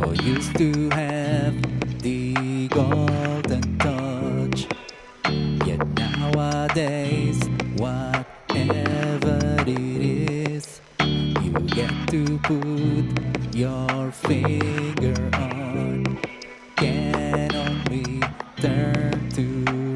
So used to have the golden touch. Yet nowadays, whatever it is, you get to put your finger on. Can only turn to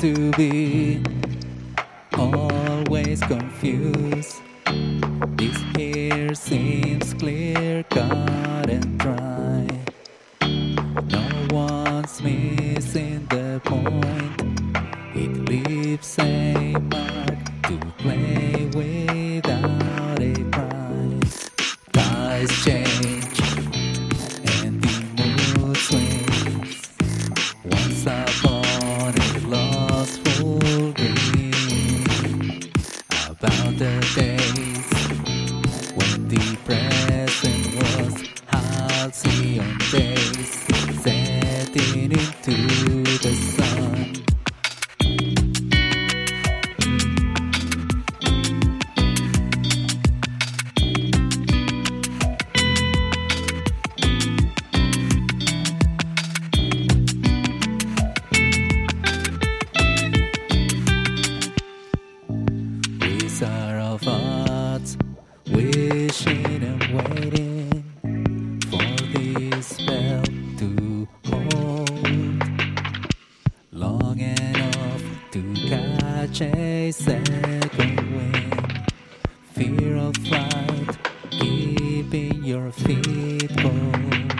to be always confused. This here seems clear cut and dry. No one's missing the point. It leaves a mark into the sun. Wizard of Oz, long enough to catch a second wind. Fear of flight, keeping your feet cold.